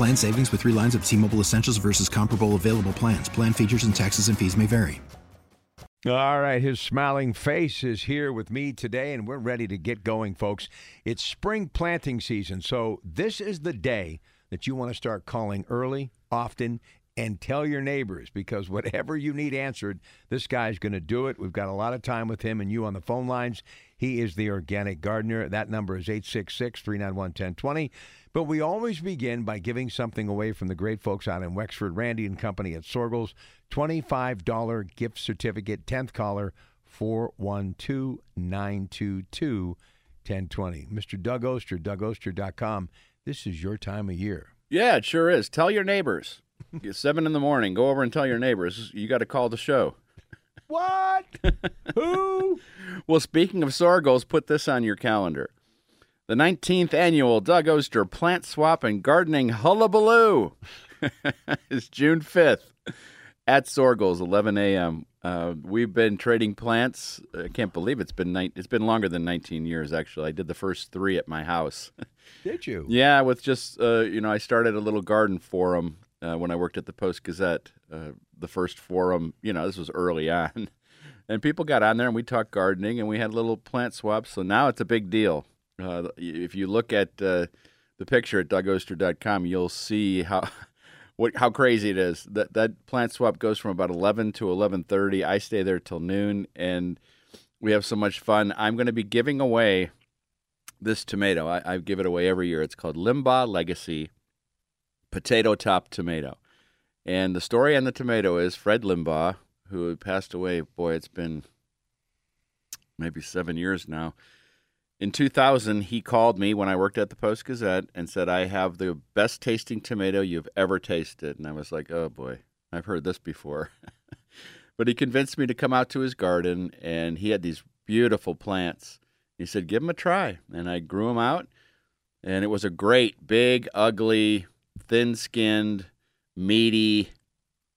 Plan savings with three lines of T Mobile Essentials versus comparable available plans. Plan features and taxes and fees may vary. All right, his smiling face is here with me today, and we're ready to get going, folks. It's spring planting season, so this is the day that you want to start calling early, often, and tell your neighbors because whatever you need answered, this guy's going to do it. We've got a lot of time with him and you on the phone lines. He is the organic gardener. That number is 866 391 1020. But we always begin by giving something away from the great folks out in Wexford, Randy and Company at Soergel's. $25 gift certificate, 10th caller, 412 922 1020. Mr. Doug Oster, DougOster.com. This is your time of year. Yeah, it sure is. Tell your neighbors. Get seven in the morning. Go over and tell your neighbors. You got to call the show. What? Who? Well, speaking of Soergel's, put this on your calendar. The 19th annual Doug Oster Plant Swap and Gardening Hullabaloo is June 5th at Soergel's, 11 a.m. Uh, we've been trading plants. I can't believe it's been ni- it's been longer than 19 years. Actually, I did the first three at my house. Did you? yeah, with just uh, you know, I started a little garden forum uh, when I worked at the Post Gazette. Uh, the first forum, you know, this was early on, and people got on there and we talked gardening and we had little plant swaps. So now it's a big deal. Uh, if you look at uh, the picture at DougOster.com, you'll see how what how crazy it is. That that plant swap goes from about 11 to 11:30. I stay there till noon, and we have so much fun. I'm going to be giving away this tomato. I, I give it away every year. It's called Limbaugh Legacy Potato Top Tomato. And the story on the tomato is Fred Limbaugh, who passed away. Boy, it's been maybe seven years now. In 2000, he called me when I worked at the Post Gazette and said, I have the best tasting tomato you've ever tasted. And I was like, oh boy, I've heard this before. but he convinced me to come out to his garden, and he had these beautiful plants. He said, give them a try. And I grew them out, and it was a great, big, ugly, thin skinned, meaty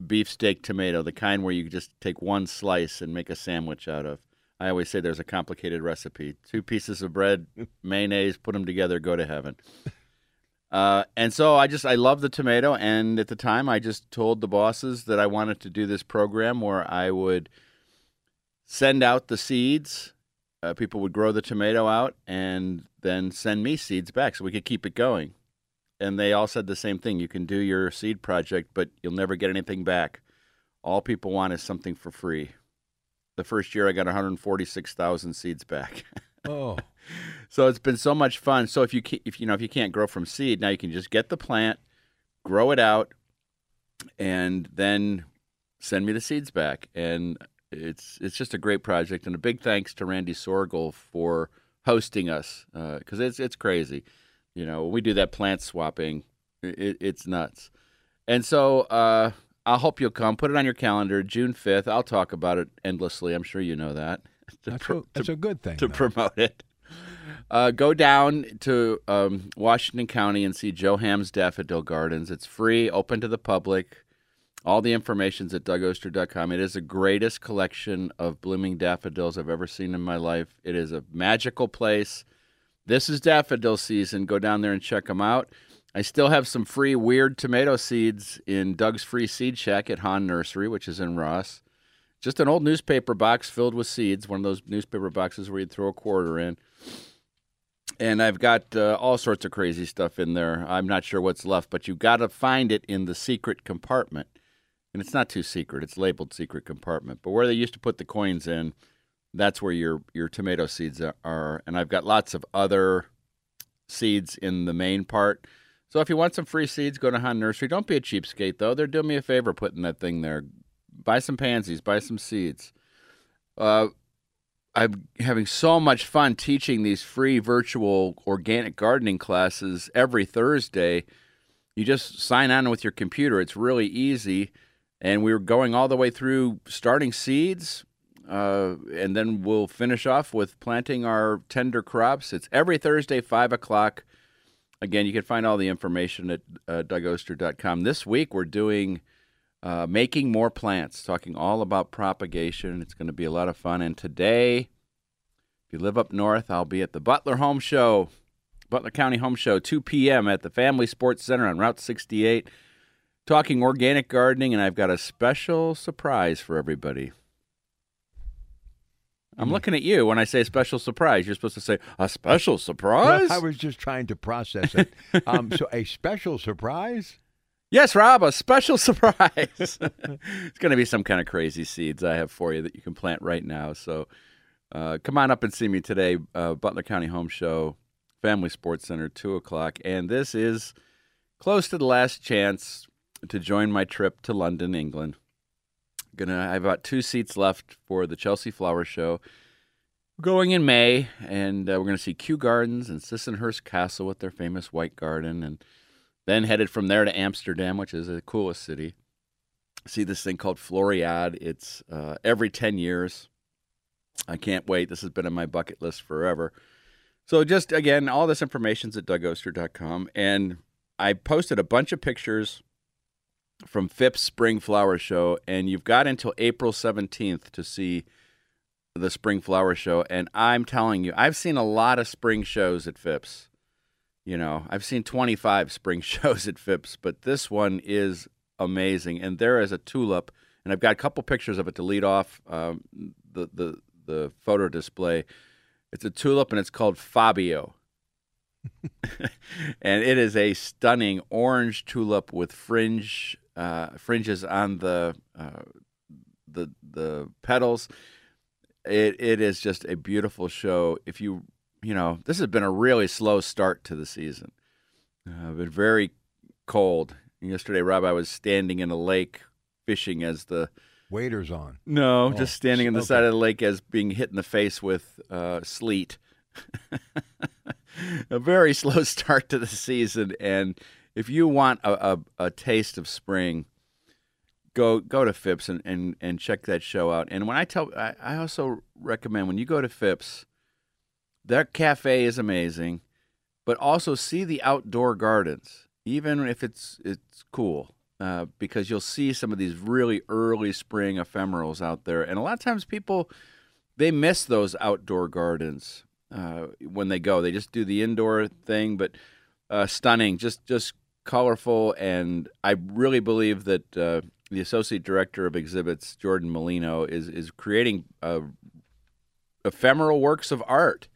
beefsteak tomato, the kind where you just take one slice and make a sandwich out of. I always say there's a complicated recipe. Two pieces of bread, mayonnaise, put them together, go to heaven. Uh, and so I just I love the tomato, and at the time I just told the bosses that I wanted to do this program where I would send out the seeds. Uh, people would grow the tomato out and then send me seeds back so we could keep it going. And they all said the same thing: you can do your seed project, but you'll never get anything back. All people want is something for free the first year I got 146,000 seeds back. Oh. so it's been so much fun. So if you if you know if you can't grow from seed, now you can just get the plant, grow it out, and then send me the seeds back. And it's it's just a great project. And a big thanks to Randy Soergel for hosting us because it's it's crazy. You know, when we do that plant swapping, it, it's nuts. And so uh, I hope you'll come. Put it on your calendar, June 5th. I'll talk about it endlessly. I'm sure you know that. That's, pro- a, that's to, a good thing. to though. promote it. Uh, go down to um, Washington County and see Joe Ham's Daffodil Gardens. It's free, open to the public. All the information's at DougOster.com. It is the greatest collection of blooming daffodils I've ever seen in my life. It is a magical place. This is daffodil season. Go down there and check them out. I still have some free weird tomato seeds in Doug's Free Seed Shack at Hahn Nursery, which is in Ross. Just an old newspaper box filled with seeds, one of those newspaper boxes where you'd throw a quarter in. And I've got uh, all sorts of crazy stuff in there. I'm not sure what's left, but you got to find it in the secret compartment. and it's not too secret. It's labeled secret compartment. But where they used to put the coins in, that's where your your tomato seeds are. And I've got lots of other seeds in the main part. So if you want some free seeds, go to Hahn Nursery. Don't be a cheapskate though. They're doing me a favor putting that thing there. Buy some pansies. Buy some seeds. Uh, I'm having so much fun teaching these free virtual organic gardening classes every Thursday. You just sign on with your computer. It's really easy. And we are going all the way through starting seeds, uh, and then we'll finish off with planting our tender crops. It's every Thursday, 5 o'clock. Again, you can find all the information at uh, dougoster.com. This week, we're doing uh, making more plants, talking all about propagation. It's going to be a lot of fun. And today, if you live up north, I'll be at the Butler Home Show, Butler County Home Show, 2 p.m. at the Family Sports Center on Route 68 talking organic gardening, and I've got a special surprise for everybody. I'm Hmm. looking at you when I say special surprise. You're supposed to say a special surprise. I was just trying to process it. um, so a special surprise? yes, Rob, a special surprise. it's going to be some kind of crazy seeds I have for you that you can plant right now. So uh, come on up and see me today, uh, Butler County Home Show, Family Sports Center, two o'clock, and this is close to the last chance to join my trip to London, England. Gonna I have about two seats left for the Chelsea Flower Show. Going in May, and uh, we're to see Kew Gardens and Sissinghurst Castle with their famous white garden, and then headed from there to Amsterdam, which is the coolest city. See this thing called Floriade. It's uh, every 10 years. I can't wait. This has been on my bucket list forever. So, just again, all this information's at dougoster.com. And I posted a bunch of pictures from Phipps Spring Flower Show, and you've got until April 17th to see the Spring Flower Show. And I'm telling you, I've seen a lot of spring shows at Phipps. You know, I've seen 25 spring shows at Phipps, but this one is amazing. And there is a tulip, and I've got a couple pictures of it to lead off um, the, the, the photo display. It's a tulip, and it's called Fabio. and it is a stunning orange tulip with fringe uh, fringes on the uh, the the petals. It it is just a beautiful show. If you you know this has been a really slow start to the season. Uh, been very cold. Yesterday, Rob, I was standing in a lake fishing as the Waiters on. no, Oh, just standing on the okay. side of the lake as being hit in the face with uh, sleet. a very slow start to the season, and if you want a, a, a taste of spring, go go to Phipps and, and, and check that show out. And when I tell, I, I also recommend when you go to Phipps, their cafe is amazing, but also see the outdoor gardens, even if it's it's cool uh, because you'll see some of these really early spring ephemerals out there, and a lot of times people they miss those outdoor gardens uh, when they go. They just do the indoor thing, but uh, stunning, just just colorful, and I really believe that uh, the associate director of exhibits, Jordan Molino, is is creating uh, ephemeral works of art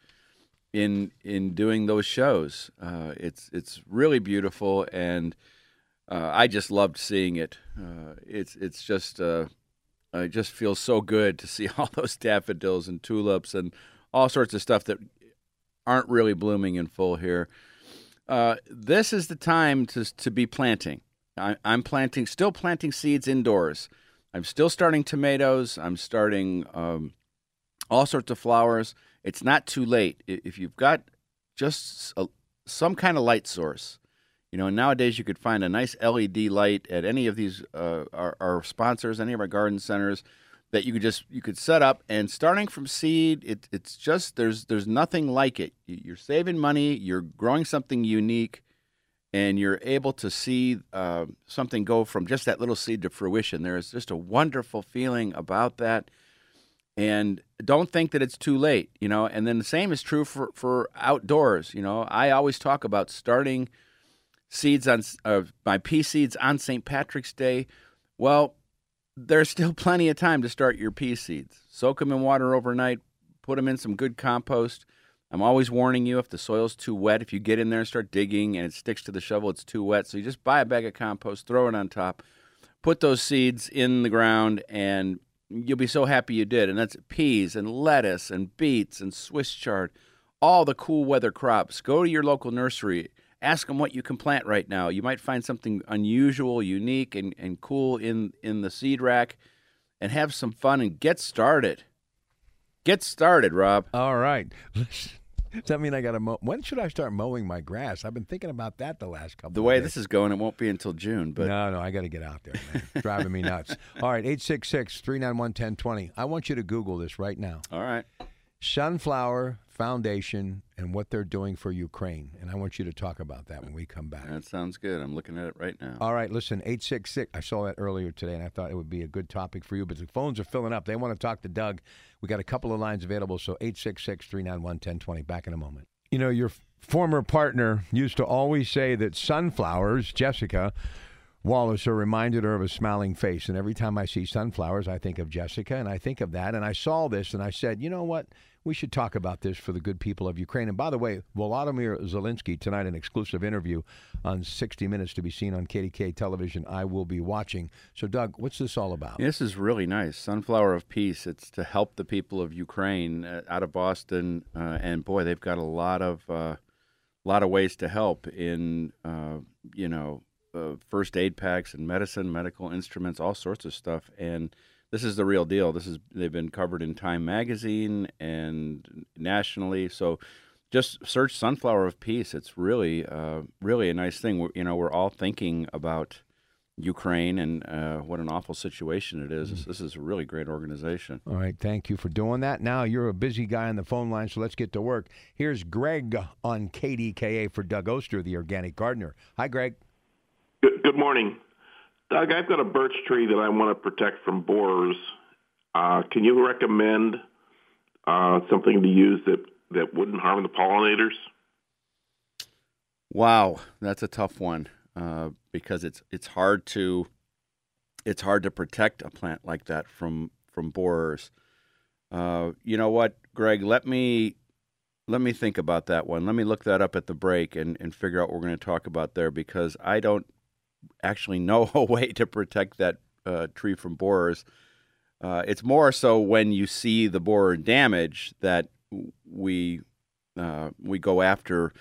in in doing those shows. Uh, it's it's really beautiful, and uh, I just loved seeing it. Uh, it's it's just uh, it just feels so good to see all those daffodils and tulips and all sorts of stuff that aren't really blooming in full here. Uh, this is the time to to be planting. I, I'm planting, still planting seeds indoors. I'm still starting tomatoes. I'm starting um, all sorts of flowers. It's not too late if you've got just a, some kind of light source. You know, nowadays you could find a nice LED light at any of these uh, our, our sponsors, any of our garden centers, that you could just you could set up. And starting from seed, it, it's just there's there's nothing like it. You- You're saving money. You're growing something unique, and you're able to see uh, something go from just that little seed to fruition. There is just a wonderful feeling about that and don't think that it's too late you know and then the same is true for for outdoors you know i always talk about starting seeds on uh, my pea seeds on st patrick's day well there's still plenty of time to start your pea seeds soak them in water overnight put them in some good compost i'm always warning you if the soil's too wet if you get in there and start digging and it sticks to the shovel it's too wet so you just buy a bag of compost throw it on top put those seeds in the ground and you'll be so happy you did. And that's peas and lettuce and beets and Swiss chard, all the cool weather crops. Go to your local nursery. Ask them what you can plant right now. You might find something unusual, unique, and, and cool in, in the seed rack and have some fun and get started. Get started, Rob. All right. Does that mean I got to mow? When should I start mowing my grass? I've been thinking about that the last couple. The way this is going, it won't be until June. But no, no, I got to get out there. Man. Driving me nuts. All right, 866 391 1020. I want you to Google this right now. all right. Sunflower Foundation and what they're doing for Ukraine. And I want you to talk about that when we come back. That sounds good. I'm looking at it right now. All right, listen, 866. I saw that earlier today, and I thought it would be a good topic for you, but the phones are filling up. They want to talk to Doug. We got a couple of lines available, so 866 391 1020. Back in a moment. You know, your former partner used to always say that sunflowers, Jessica Wallace, are reminded her of a smiling face. And every time I see sunflowers, I think of Jessica, and I think of that. And I saw this, and I said, you know what? We should talk about this for the good people of Ukraine. And by the way, Volodymyr Zelensky, tonight, an exclusive interview on 60 Minutes to be seen on KDK television. I will be watching. So, Doug, what's this all about? This is really nice. Sunflower of Peace. It's to help the people of Ukraine uh, out of Boston, uh, and boy, they've got a lot of uh, lot of ways to help in uh, you know uh, first aid packs and medicine, medical instruments, all sorts of stuff. And this is the real deal. This is they've been covered in Time magazine and nationally. So just search Sunflower of Peace. It's really uh, really a nice thing. We're, you know, we're all thinking about. Ukraine and uh, what an awful situation it is. This is a really great organization. All right, thank you for doing that. Now you're a busy guy on the phone line, so let's get to work. Here's Greg on KDKA for Doug Oster, the organic gardener. Hi, Greg. Good, good morning. Doug, I've got a birch tree that I want to protect from borers. Uh, can you recommend uh, something to use that, that wouldn't harm the pollinators? Wow, that's a tough one uh, because it's it's hard to it's hard to protect a plant like that from from borers. Uh, you know what, Greg? Let me let me think about that one. Let me look that up at the break and, and figure out what we're going to talk about there because I don't actually no way to protect that uh, tree from borers. Uh, it's more so when you see the borer damage that we uh, we go after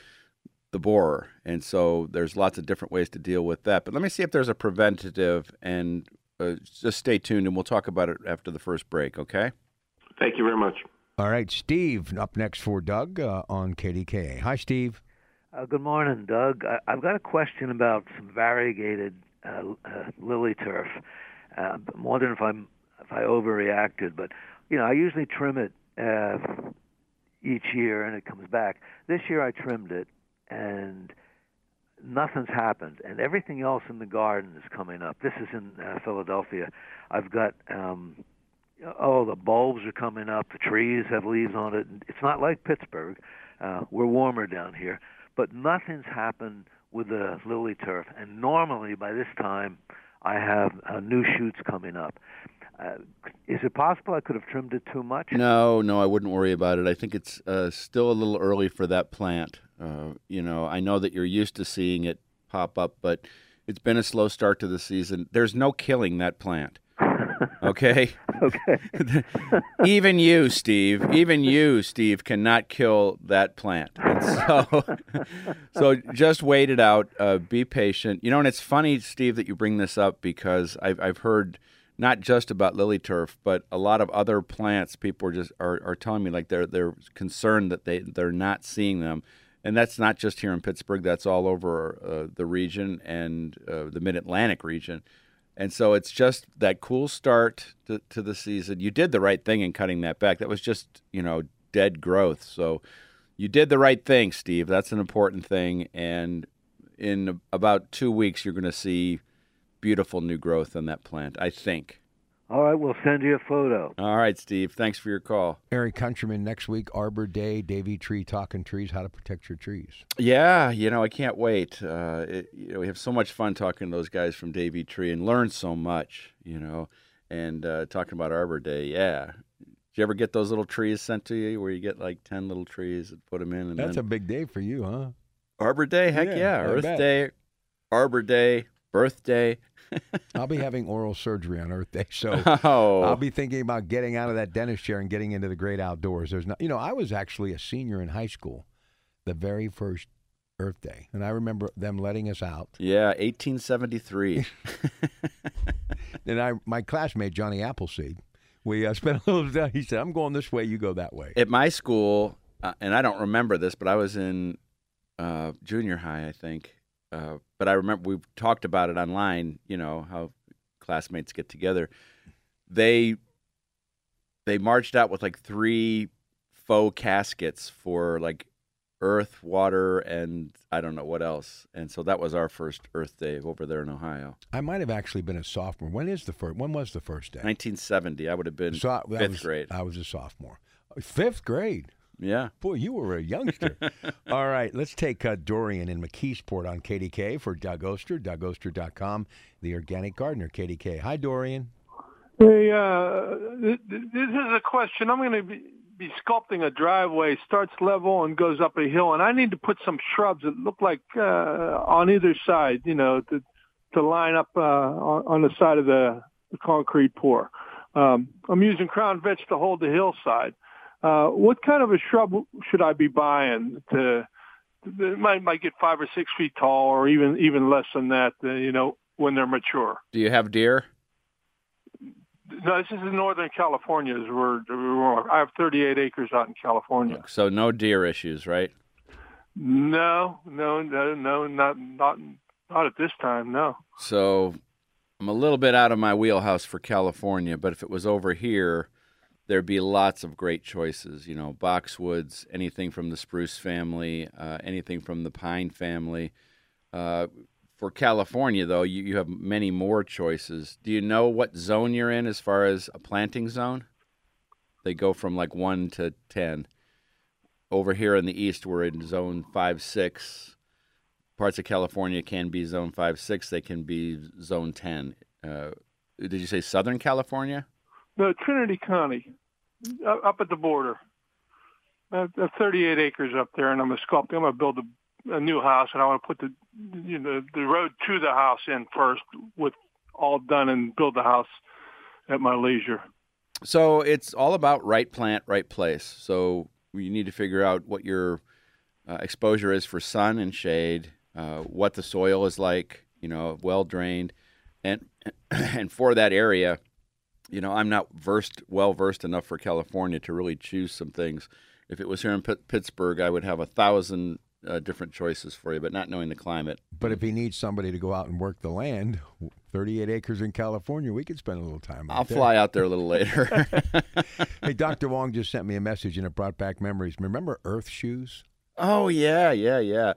the borer, and so there's lots of different ways to deal with that. But let me see if there's a preventative, and uh, just stay tuned, and we'll talk about it after the first break. Okay? Thank you very much. All right, Steve, up next for Doug uh, on KDKA. Hi, Steve. Uh, good morning, Doug. I, I've got a question about some variegated uh, uh, lily turf. Uh, I'm wondering if I'm if I overreacted, but you know, I usually trim it uh, each year and it comes back. This year I trimmed it and nothing's happened, and everything else in the garden is coming up. This is in uh, Philadelphia. I've got um, oh, the bulbs are coming up. The trees have leaves on it. It's not like Pittsburgh. Uh, we're warmer down here, but nothing's happened with the lily turf. And normally by this time, I have uh, new shoots coming up. Uh, is it possible I could have trimmed it too much? No, no, I wouldn't worry about it. I think it's uh, still a little early for that plant. Uh, you know, I know that you're used to seeing it pop up, but it's been a slow start to the season. There's no killing that plant. Okay. okay. even you, Steve, even you, Steve, cannot kill that plant. And so, so just wait it out. Uh, be patient. You know, and it's funny, Steve, that you bring this up because I've I've heard not just about lily turf, but a lot of other plants. People are just are, are telling me like they're they're concerned that they they're not seeing them. And that's not just here in Pittsburgh. That's all over uh, the region and uh, the Mid Atlantic region. And so it's just that cool start to, to, the season. You did the right thing in cutting that back. That was just, you know, dead growth. So you did the right thing, Steve. That's an important thing. And in about two weeks, you're going to see beautiful new growth on that plant, I think. All right, we'll send you a photo. All right, Steve. Thanks for your call. Eric Countryman next week, Arbor Day, Davy Tree Talking Trees, how to protect your trees. Yeah, you know, I can't wait. Uh, it, you know, we have so much fun talking to those guys from Davy Tree and learn so much, you know, and uh, talking about Arbor Day. Yeah. Did you ever get those little trees sent to you where you get like 10 little trees and put them in? And That's then... a big day for you, huh? Arbor Day? Heck Yeah, yeah. Earth bet. Day, Arbor Day, birthday. I'll be having oral surgery on Earth Day, so Oh. I'll be thinking about getting out of that dentist chair and getting into the great outdoors. There's not, you know, I was actually a senior in high school, the very first Earth Day, and I remember them letting us out. Yeah, 1873. And I, my classmate Johnny Appleseed, we uh, spent a little. time. He said, "I'm going this way, you go that way." At my school, uh, and I don't remember this, but I was in uh, junior high, I think. Uh, but I remember we talked about it online. You know how classmates get together. They they marched out with like three faux caskets for like Earth, water, and I don't know what else. And so that was our first Earth Day over there in Ohio, I might have actually been a sophomore. When is the first? When was the first day? 1970. I would have been So I- fifth was- grade. I was a sophomore. Fifth grade. Yeah. Boy, you were a youngster. All right, let's take uh, Dorian in McKeesport on KDK for Doug Oster, DougOster.com, the organic gardener, KDK. Hi, Dorian. Hey, uh, th- th- this is a question. I'm going to be, be sculpting a driveway, starts level and goes up a hill, and I need to put some shrubs that look like uh, on either side, you know, to to line up uh, on, on the side of the, the concrete pour. Um, I'm using crown vetch to hold the hillside. Uh, what kind of a shrub should I be buying to? It might might get five or six feet tall, or even even less than that. Uh, you know, when they're mature. Do you have deer? No, this is in Northern California. is Where, where I have 38 acres out in California. So no deer issues, right? No, no, no, no, not not not at this time. No. So I'm a little bit out of my wheelhouse for California, but if it was over here, there'd be lots of great choices. You know, boxwoods, anything from the spruce family, uh, anything from the pine family. Uh, for California, though, you, you have many more choices. Do you know what zone you're in as far as a planting zone? They go from like one to ten. Over here in the east, we're in zone five, six. Parts of California can be zone five, six. They can be zone ten. Uh, did you say Southern California? No, Trinity County, up at the border. I have 38 acres up there, and I'm a sculpting. I'm going to build a, a new house, and I want to put the you know the road to the house in first, with all done, and build the house at my leisure. So it's all about right plant, right place. So you need to figure out what your uh, exposure is for sun and shade, uh, what the soil is like, you know, well drained, and and for that area, you know, I'm not versed, well versed enough for California to really choose some things. If it was here in Pitt- Pittsburgh, I would have a thousand uh, different choices for you, but not knowing the climate. But if he needs somebody to go out and work the land, 38 acres in California, we could spend a little time. I'll there. fly out there a little later. Hey, Dr. Wong just sent me a message and it brought back memories. Remember Earth shoes? Oh yeah, yeah, yeah.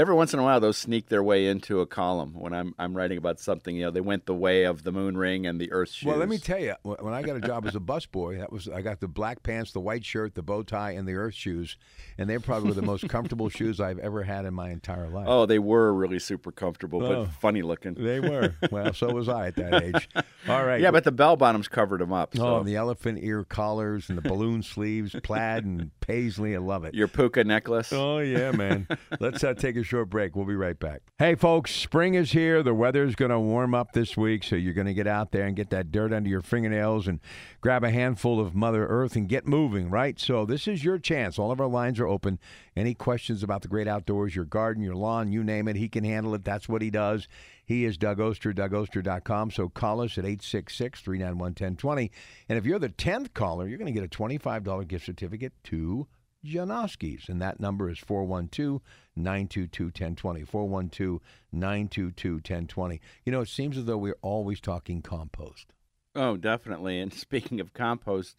Every once in a while, those sneak their way into a column when I'm I'm writing about something. You know, they went the way of the moon ring and the Earth shoes. Well, let me tell you, when I got a job as a busboy, that was I got the black pants, the white shirt, the bow tie, and the Earth shoes, and they probably were the most comfortable shoes I've ever had in my entire life. Oh, they were really super comfortable, Oh. but funny looking. They were. Well, so was I at that age. All right. Yeah, but the bell bottoms covered them up. So Oh, and the elephant ear collars and the balloon sleeves, plaid and paisley. I love it. your puka necklace. Oh, yeah, man. Let's uh, take a short break. We'll be right back. Hey, folks, spring is here. The weather's going to warm up this week, so you're going to get out there and get that dirt under your fingernails and grab a handful of Mother Earth and get moving, right? So, this is your chance. All of our lines are open. Any questions about the great outdoors, your garden, your lawn, you name it, he can handle it. That's what he does. He is Doug Oster, DougOster.com. So call us at 866 391 1020. And if you're the 10th caller, you're going to get a $25 gift certificate to Janoski's. And that number is 412 922 1020. 412 922 1020. You know, it seems as though we're always talking compost. Oh, definitely. And speaking of compost,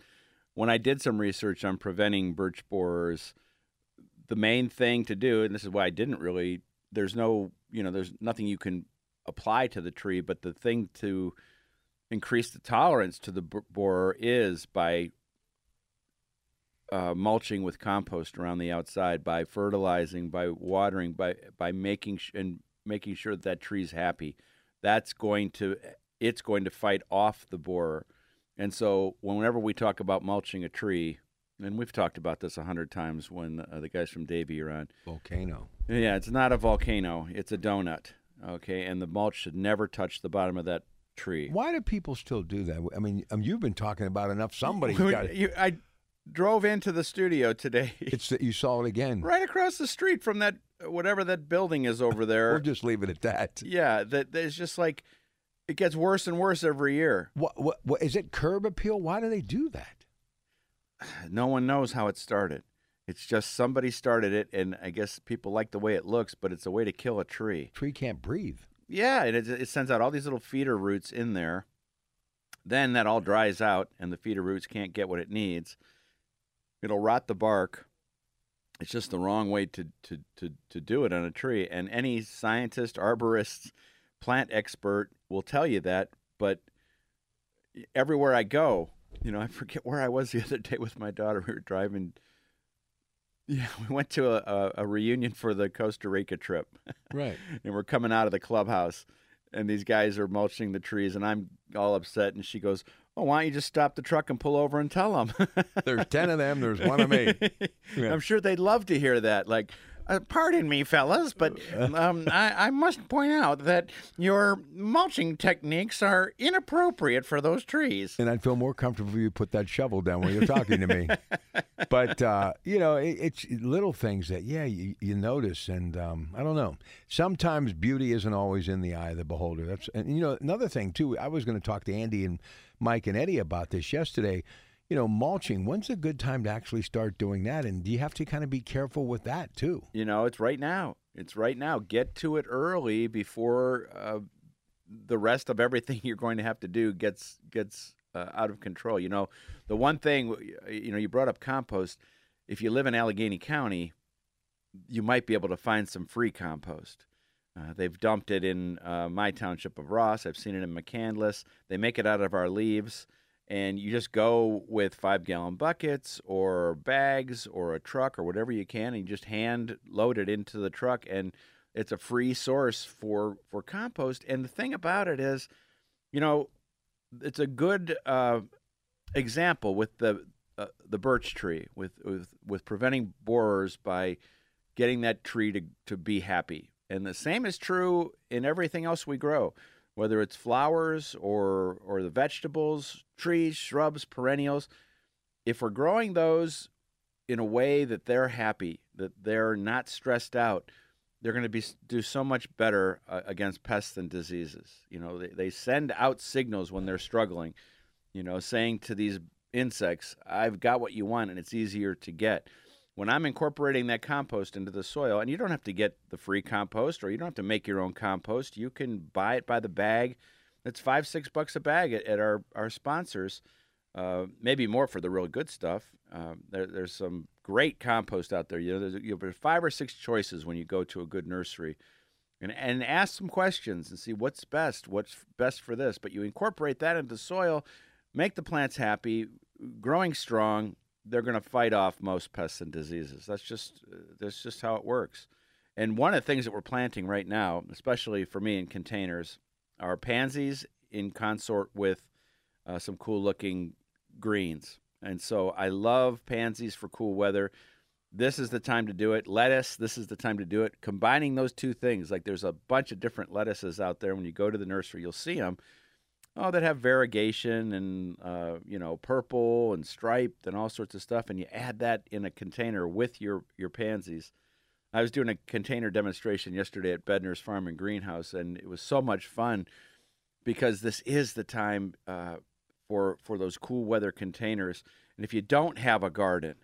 when I did some research on preventing birch borers, the main thing to do, and this is why I didn't really, there's no, you know, there's nothing you can apply to the tree, but the thing to increase the tolerance to the borer is by uh, mulching with compost around the outside, by fertilizing, by watering, by by making sh- and making sure that, that tree's happy. That's going to it's going to fight off the borer. And so, whenever we talk about mulching a tree, and we've talked about this a hundred times when uh, the guys from Davy are on, Volcano. yeah, it's not a volcano; it's a donut. Okay, and the mulch should never touch the bottom of that tree. Why do people still do that? I mean, um, you've been talking about enough. Somebody's got. You- I drove into the studio today, It's that you saw it again. right across the street from that whatever that building is over there. We'll just leave it at that. yeah, that it's just like it gets worse and worse every year. What, what, what is it? Curb appeal? Why do they do that? No one knows how it started. It's just somebody started it, and I guess people like the way it looks, but it's a way to kill a tree. Tree can't breathe. Yeah, and it, it sends out all these little feeder roots in there. Then that all dries out, and the feeder roots can't get what it needs. It'll rot the bark. It's just the wrong way to, to, to, to do it on a tree. And any scientist, arborist, plant expert will tell you that. But everywhere I go, you know, I forget where I was the other day with my daughter. We were driving. Yeah, we went to a, a, a reunion for the Costa Rica trip Right. and we're coming out of the clubhouse and these guys are mulching the trees and i'm all upset and she goes oh why don't you just stop the truck and pull over and tell them There's ten of them. There's one of me. Yeah. i'm sure they'd love to hear that like uh, pardon me fellas but um, I, I must point out that your mulching techniques are inappropriate for those trees And I'd feel more comfortable if you put that shovel down when you're talking to me. but uh, you know, it, it's little things that yeah you, you notice, and um, I don't know. Sometimes beauty isn't always in the eye of the beholder. That's and you know another thing too. I was going to talk to Andy and Mike and Eddie about this yesterday. You know, mulching. When's a good time to actually start doing that? And do you have to kind of be careful with that too? you know it's right now it's right now get to it early before uh, the rest of everything you're going to have to do gets gets uh, out of control you know the one thing you know you brought up compost if you live in allegheny county you might be able to find some free compost uh, they've dumped it in uh, my township of ross. I've seen it in mccandless. They make it out of our leaves and you just go with five gallon buckets or bags or a truck or whatever you can and you just hand load it into the truck and it's a free source for for compost. And the thing about it is you know it's a good uh, example with the uh, the birch tree with, with with preventing borers by getting that tree to, to be happy and the same is true in everything else we grow whether it's flowers or or the vegetables, trees, shrubs, perennials, if we're growing those in a way that they're happy, that they're not stressed out, they're going to be do so much better uh, against pests and diseases. You know, they, they send out signals when they're struggling, you know, saying to these insects, "I've got what you want and it's easier to get." When I'm incorporating that compost into the soil, and you don't have to get the free compost or you don't have to make your own compost, you can buy it by the bag. It's five, six bucks a bag at, at our, our sponsors. Uh, maybe more for the real good stuff. Um, there, there's some great compost out there. You know, there's, you five or six choices when you go to a good nursery, and and ask some questions and see what's best, what's best for this. But you incorporate that into the soil, make the plants happy, growing strong. They're going to fight off most pests and diseases. That's just uh, that's just how it works. And one of the things that we're planting right now, especially for me in containers, are pansies in consort with uh, some cool looking greens. And so I love pansies for cool weather. This is the time to do it. Lettuce, this is the time to do it. Combining those two things, like there's a bunch of different lettuces out there. When you go to the nursery, you'll see them. Oh, that have variegation and uh, you know purple and striped and all sorts of stuff, and you add that in a container with your your pansies. I was doing a container demonstration yesterday at Bedner's Farm and Greenhouse, and it was so much fun because this is the time uh, for for those cool weather containers. And if you don't have a garden,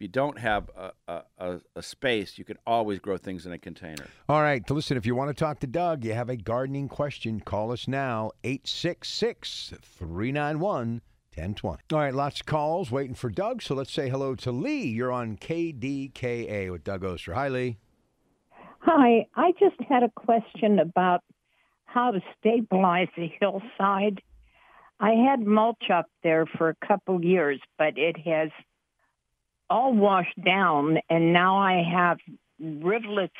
if you don't have a, a, a, a space, you can always grow things in a container. All right. To listen, if you want to talk to Doug, you have a gardening question, call us now, 866 391 1020. All right, lots of calls waiting for Doug. So let's say hello to Lee. You're on KDKA with Doug Oster. Hi, Lee. Hi, I just had a question about how to stabilize the hillside. I had mulch up there for a couple years, but it has all washed down, and now I have rivulets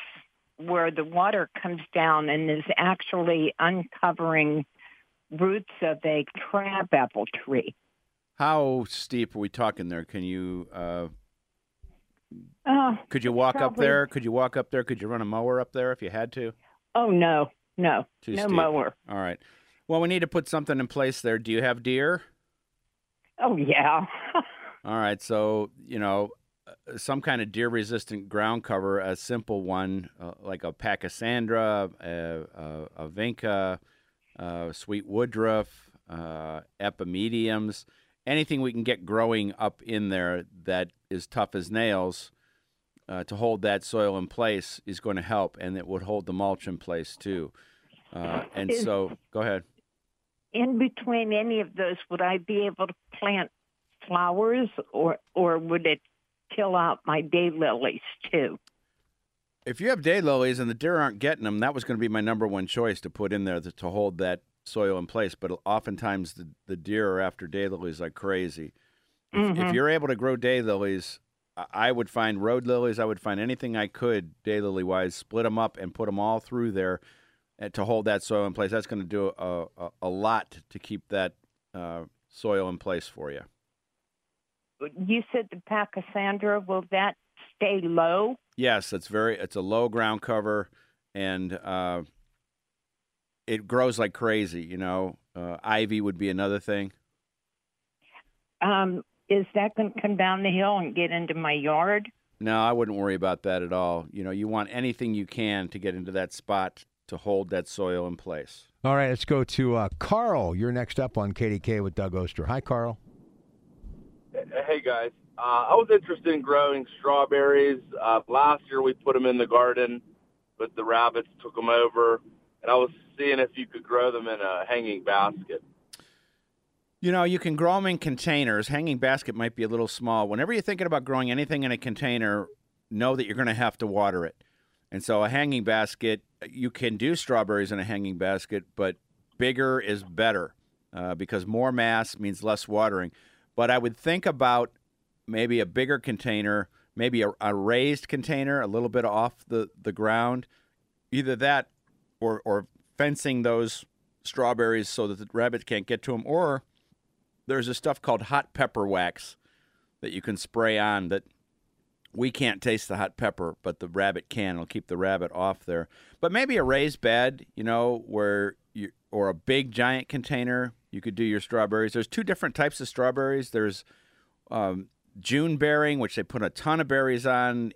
where the water comes down and is actually uncovering roots of a crabapple tree. How steep are we talking there? Can you uh, Uh, could you walk up there? Could you walk up there? Could you run a mower up there if you had to? oh no, No, Too no steep. mower. All right. Well, we need to put something in place there. Do you have deer? Oh yeah. All right. So, you know, uh, some kind of deer resistant ground cover, a simple one uh, like a Pachysandra, a, a, a Vinca, uh, sweet woodruff, uh, epimediums, anything we can get growing up in there that is tough as nails uh, to hold that soil in place is going to help, and it would hold the mulch in place too. Uh, and so, go ahead. In between any of those, would I be able to plant flowers, or or would it kill out my daylilies too? If you have daylilies and the deer aren't getting them, that was going to be my number one choice to put in there to, to hold that soil in place. But oftentimes the, the deer are after daylilies like crazy. If, if Mhm. you're able to grow daylilies, I- would find road lilies. I would find anything I could daylily wise, split them up and put them all through there uh, to hold that soil in place. That's going to do a, a, a lot to keep that uh, soil in place for you. You said the Pachysandra. Will that stay low? Yes, it's very. It's a low ground cover, and uh, it grows like crazy. You know, uh, ivy would be another thing. Um, is that going to come down the hill and get into my yard? No, I wouldn't worry about that at all. You know, you want anything you can to get into that spot to hold that soil in place. All right, let's go to uh, Carl. You're next up on KDK with Doug Oster. Hi, Carl. Hey guys, uh, I was interested in growing strawberries. Uh, last year we put them in the garden, but the rabbits took them over, and I was seeing if you could grow them in a hanging basket. You know, you can grow them in containers. Hanging basket might be a little small. Whenever you're thinking about growing anything in a container, know that you're going to have to water it. And so, a hanging basket, you can do strawberries in a hanging basket, but bigger is better uh, because more mass means less watering. But I would think about maybe a bigger container, maybe a, a raised container, a little bit off the, the ground. Either that or, or fencing those strawberries so that the rabbits can't get to them, or there's a stuff called hot pepper wax that you can spray on that we can't taste the hot pepper, but the rabbit can. It'll keep the rabbit off there. But maybe a raised bed, you know, where you or a big giant container you could do your strawberries. There's two different types of strawberries. There's um, June bearing, which they put a ton of berries on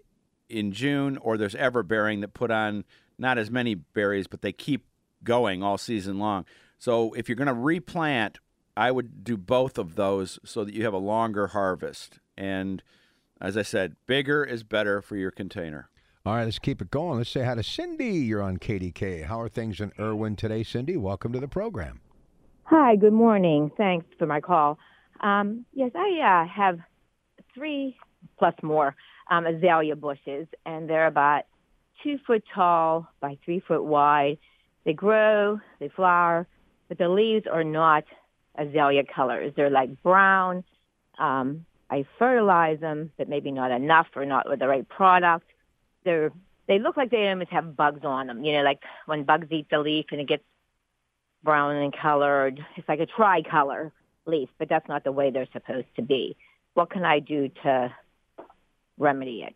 in June, or there's ever bearing that put on not as many berries, but they keep going all season long. So if you're going to replant, I would do both of those so that you have a longer harvest. And as I said, bigger is better for your container. All right, let's keep it going. Let's say hi to Cindy. You're on KDK. How are things in Irwin today, Cindy? Welcome to the program. Hi, good morning. Thanks for my call. Um, yes, I uh, have three plus more um, azalea bushes, and they're about two foot tall by three foot wide. They grow, they flower, but the leaves are not azalea colors. They're like brown. Um, I fertilize them, but maybe not enough or not with the right product. They're they look like they almost have bugs on them. You know, like when bugs eat the leaf and it gets brown and colored. It's like a tricolor leaf, but that's not the way they're supposed to be. What can I do to remedy it?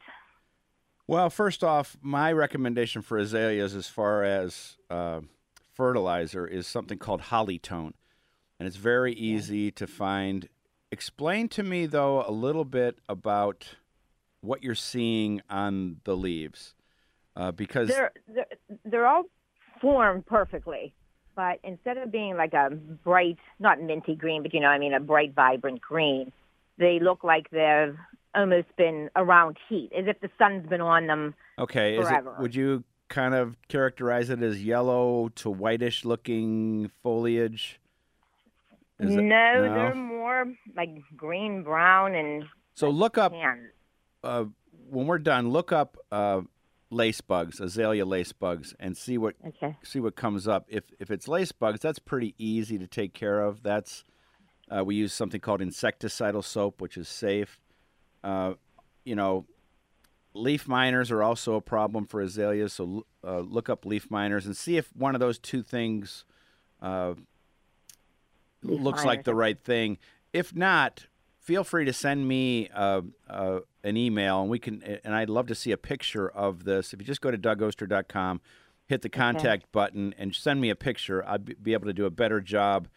Well, first off, my recommendation for azaleas as far as uh, fertilizer is something called Hollytone, and it's very easy to find. Explain to me, though, a little bit about what you're seeing on the leaves, uh, because They're, they're they're all formed perfectly, but instead of being like a bright, not minty green, but you know, I mean, a bright, vibrant green, they look like they've almost been around heat, as if the sun's been on them. okay, is it, would you kind of characterize it as yellow to whitish looking foliage? It- no, they're more like green, brown, and So look up tan. Uh, when we're done. Look up uh, lace bugs, azalea lace bugs, and see what Okay. see what comes up. If if it's lace bugs, that's pretty easy to take care of. That's uh, we use something called insecticidal soap, which is safe. Uh, you know, leaf miners are also a problem for azaleas. So uh, look up leaf miners and see if one of those two things uh, looks like the right thing. If not, feel free to send me uh, uh, an email, and we can. And I'd love to see a picture of this. If you just go to dougoster.com hit the contact button and send me a picture. I'd be- be able to do a better job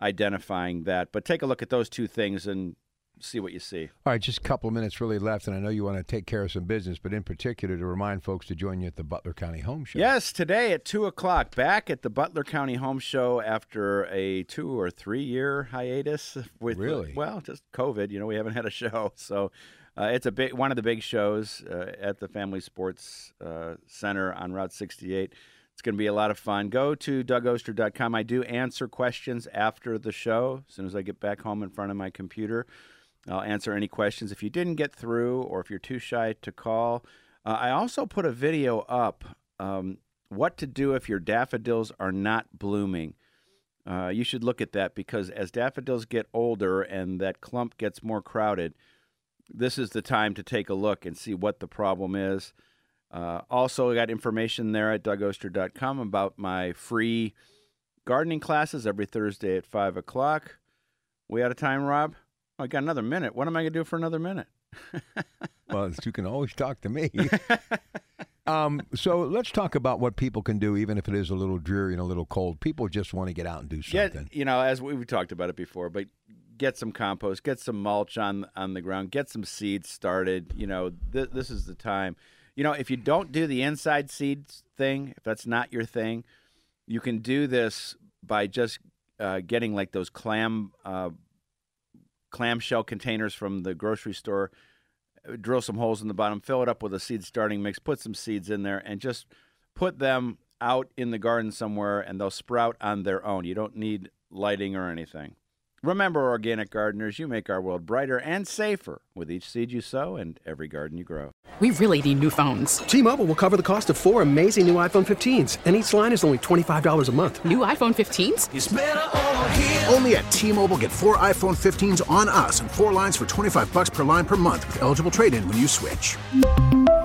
identifying that. But take a look at those two things and see what you see. All right, just a couple of minutes really left, and I know you want to take care of some business, but in particular to remind folks to join you at the Butler County Home Show. Yes, today at 2 o'clock, back at the Butler County Home Show after a two or three year hiatus. With, Really? Well, just COVID. You know, we haven't had a show. So uh, it's a big one of the big shows uh, at the Family Sports uh, Center on Route 68. It's going to be a lot of fun. Go to dougoster.com. I do answer questions after the show. As soon as I get back home in front of my computer, I'll answer any questions. If you didn't get through or if you're too shy to call, uh, I also put a video up um, what to do if your daffodils are not blooming. Uh, you should look at that because as daffodils get older and that clump gets more crowded, this is the time to take a look and see what the problem is. Uh, also, I got information there at dougoster.com about my free gardening classes every Thursday at 5 o'clock. We out of time, Rob? Oh, I got another minute. What am I going to do for another minute? well, you can always talk to me. um, so let's talk about what people can do, even if it is a little dreary and a little cold. People just want to get out and do something. you know, as we, we talked about it before, but get some compost, get some mulch on on the ground, get some seeds started. You know, th- this is the time. You know, if you don't do the inside seeds thing, if that's not your thing, you can do this by just uh, getting like those clam uh, clamshell containers from the grocery store. Drill some holes in the bottom, fill it up with a seed starting mix, put some seeds in there, and just put them out in the garden somewhere, and they'll sprout on their own. You don't need lighting or anything. Remember, organic gardeners, you make our world brighter and safer with each seed you sow and every garden you grow. We really need new phones. T-Mobile will cover the cost of four amazing new iPhone 15s, and each line is only $25 a month. New iPhone 15s? Only at T-Mobile get four iPhone 15s on us and four lines for 25 bucks per line per month with eligible trade-in when you switch.